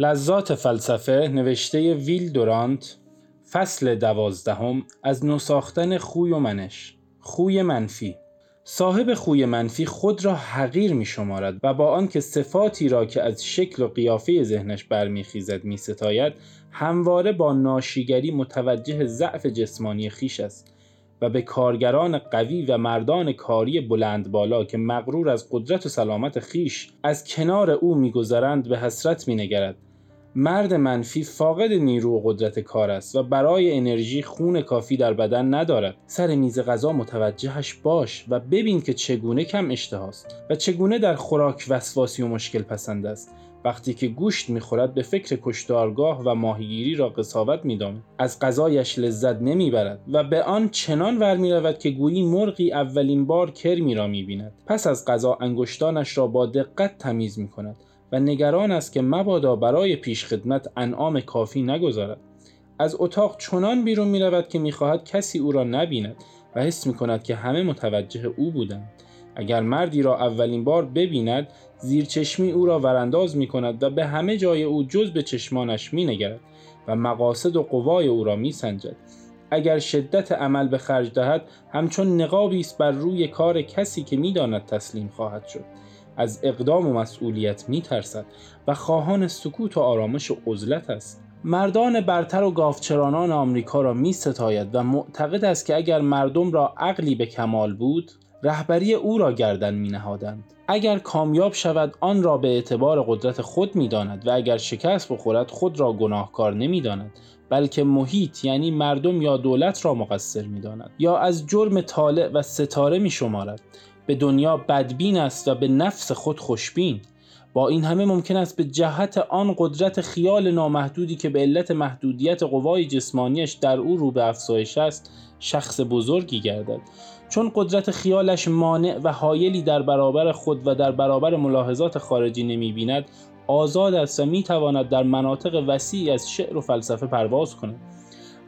لذات فلسفه نوشته ویل دورانت فصل دوازدهم از نوساختن خوی و منش خوی منفی. صاحب خوی منفی خود را حقیر می شمارد و با آنکه صفاتی را که از شکل و قیافه ذهنش برمیخیزد می ستاید همواره با ناشیگری متوجه ضعف جسمانی خیش است و به کارگران قوی و مردان کاری بلند بالا که مغرور از قدرت و سلامت خیش از کنار او میگذرند به حسرت مینگرد. مرد منفی فاقد نیرو و قدرت کار است و برای انرژی خون کافی در بدن ندارد. سر میز غذا متوجهش باش و ببین که چگونه کم اشتهاست و چگونه در خوراک وسواسی و مشکل پسند است. وقتی که گوشت می‌خورد به فکر کشتارگاه و ماهیگیری را قصاوت میدامد از غذایش لذت نمی‌برد و به آن چنان ور می‌رود که گویی مرغی اولین بار کرمی را می‌بیند. پس از غذا انگشتانش را با دقت تمیز می‌کند. و نگران است که مبادا برای پیشخدمت انعام کافی نگذارد. از اتاق چنان بیرون می که می‌خواهد کسی او را نبیند و حس می کند که همه متوجه او بودند. اگر مردی را اولین بار ببیند زیر چشمی او را ورانداز می کند و به همه جای او جز به چشمانش می نگرد و مقاصد و قوای او را می سنجد. اگر شدت عمل به خرج دهد همچون نقابی است بر روی کار کسی که می‌داند تسلیم خواهد شد. از اقدام و مسئولیت می ترسد و خواهان سکوت و آرامش و عزلت است مردان برتر و گاوچرانان آمریکا را می ستاید و معتقد است که اگر مردم را عقلی به کمال بود رهبری او را گردن می نهادند. اگر کامیاب شود آن را به اعتبار قدرت خود می داند و اگر شکست بخورد خود را گناهکار نمی داند بلکه محیط یعنی مردم یا دولت را مقصر می داند یا از جرم طالع و ستاره می شمارد به دنیا بدبین است و به نفس خود خوشبین. با این همه ممکن است به جهت آن قدرت خیال نامحدودی که به علت محدودیت قوای جسمانیش در او رو به افزایش است شخص بزرگی گردد. چون قدرت خیالش مانع و حایلی در برابر خود و در برابر ملاحظات خارجی نمی بیند آزاد است و می تواند در مناطق وسیعی از شعر و فلسفه پرواز کند.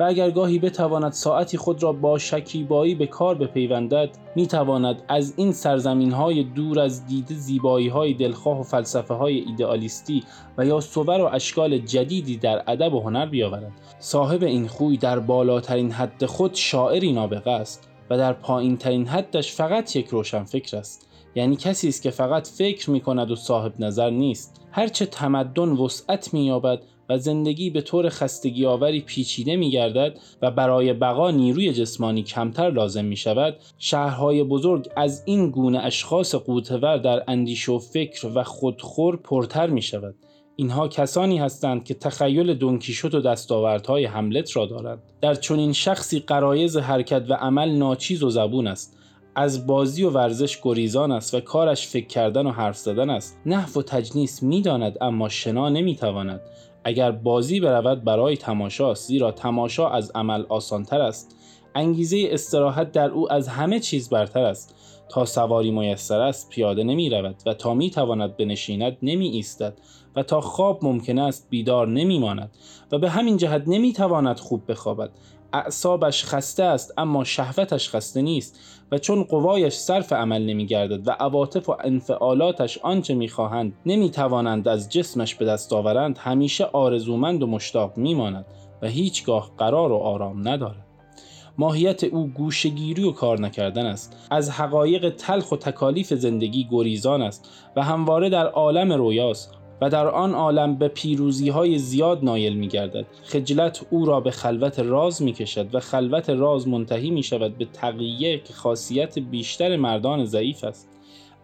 اگر گاهی بتواند ساعتی خود را با شکیبایی به کار بپیوندد می تواند از این سرزمین های دور از دید زیبایی های دلخواه و فلسفه های ایدئالیستی و یا صور و اشکال جدیدی در ادب و هنر بیاورد. صاحب این خوی در بالاترین حد خود شاعری نابغه است و در پایین ترین حدش فقط یک روشن فکر است. یعنی کسی است که فقط فکر می کند و صاحب نظر نیست. هرچه تمدن وسعت می یابد زندگی به طور خستگی آوری پیچیده می گردد و برای بقا نیروی جسمانی کمتر لازم می شود شهرهای بزرگ از این گونه اشخاص قوتور در اندیش و فکر و خودخور پرتر می شود اینها کسانی هستند که تخیل دونکیشوت و دستاوردهای حملت را دارند. در چنین شخصی قرایز حرکت و عمل ناچیز و زبون است. از بازی و ورزش گریزان است و کارش فکر کردن و حرف زدن است. نحو و تجنیس می‌داند اما شنا نمی‌تواند. اگر بازی برود برای تماشاست زیرا تماشا از عمل آسانتر است. انگیزه استراحت در او از همه چیز برتر است. تا سواری میسر است پیاده نمی رود و تا می تواند بنشیند نمی ایستد و تا خواب ممکن است بیدار نمی ماند و به همین جهت نمی تواند خوب بخوابد. اعصابش خسته است اما شهوتش خسته نیست و چون قوایش صرف عمل نمی گردد و عواطف و انفعالاتش آنچه می خواهند نمی توانند از جسمش به دست آورند همیشه آرزومند و مشتاق می ماند و هیچگاه قرار و آرام ندارد. ماهیت او گوشگیری و کار نکردن است از حقایق تلخ و تکالیف زندگی گریزان است و همواره در عالم رویاست و در آن عالم به پیروزی های زیاد نایل می گردد. خجلت او را به خلوت راز می کشد و خلوت راز منتهی می شود به تقیه که خاصیت بیشتر مردان ضعیف است.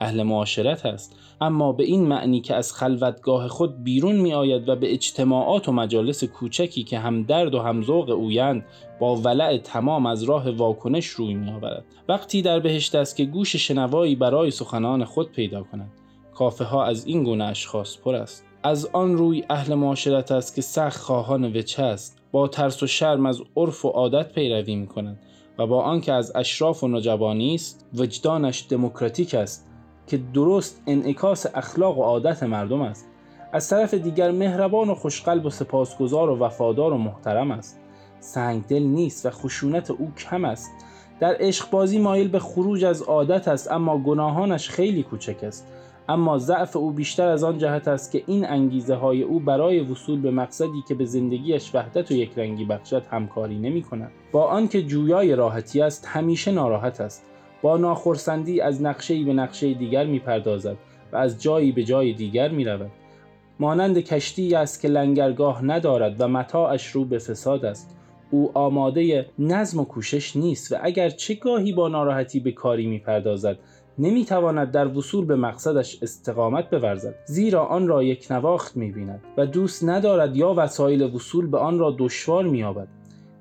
اهل معاشرت است اما به این معنی که از خلوتگاه خود بیرون می آید و به اجتماعات و مجالس کوچکی که هم درد و هم ذوق اویند با ولع تمام از راه واکنش روی می آورد وقتی در بهشت است که گوش شنوایی برای سخنان خود پیدا کند. کافه ها از این گونه اشخاص پر است. از آن روی اهل معاشرت است که سخت خواهان وچه است. با ترس و شرم از عرف و عادت پیروی می کند و با آنکه از اشراف و نجبانی است وجدانش دموکراتیک است. که درست انعکاس اخلاق و عادت مردم است. از طرف دیگر مهربان و خوشقلب و سپاسگزار و وفادار و محترم است. سنگدل نیست و خشونت او کم است. در عشق بازی مایل به خروج از عادت است اما گناهانش خیلی کوچک است. اما ضعف او بیشتر از آن جهت است که این انگیزه های او برای وصول به مقصدی که به زندگیش وحدت و یکرنگی بخشد همکاری نمی کند. با آنکه جویای راحتی است همیشه ناراحت است. با ناخرسندی از نقشه به نقشه دیگر می پردازد و از جایی به جای دیگر می رود. مانند کشتی است که لنگرگاه ندارد و متاعش رو به فساد است. او آماده نظم و کوشش نیست و اگر چه گاهی با ناراحتی به کاری می پردازد نمی‌تواند در وصول به مقصدش استقامت بورزد زیرا آن را یک نواخت می‌بیند و دوست ندارد یا وسایل وصول به آن را دشوار مییابد.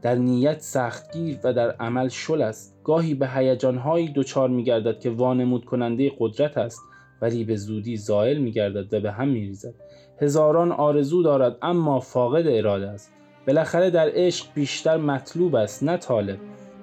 در نیت سختگیر و در عمل شل است. گاهی به هیجانهایی دچار میگردد که وانمود کننده قدرت است ولی به زودی زائل میگردد و به هم میریزد. هزاران آرزو دارد اما فاقد اراده است. بالاخره در عشق بیشتر مطلوب است نه طالب.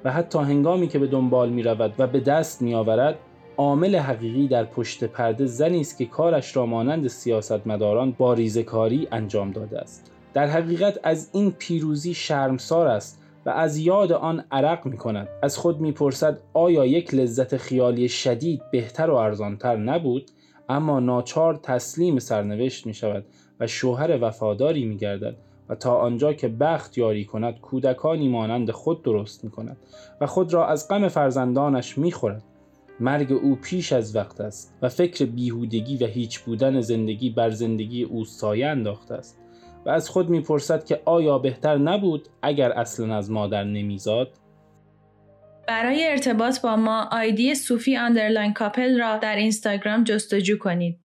و حتی هنگامی که به دنبال می رود و به دست می آورد عامل حقیقی در پشت پرده زنی است که کارش را مانند سیاستمداران با ریزکاری انجام داده است. در حقیقت از این پیروزی شرمسار است. و از یاد آن عرق می کند از خود می پرسد آیا یک لذت خیالی شدید بهتر و ارزانتر نبود؟ اما ناچار تسلیم سرنوشت می شود و شوهر وفاداری می گردد و تا آنجا که بخت یاری کند کودکانی مانند خود درست می کند و خود را از غم فرزندانش می خورد. مرگ او پیش از وقت است و فکر بیهودگی و هیچ بودن زندگی بر زندگی او سایه انداخته است. و از خود می‌پرسد که آیا بهتر نبود اگر اصلا از مادر نمیزاد؟ برای ارتباط با ما آیدی صوفی underline کاپل را در اینستاگرام جستجو کنید.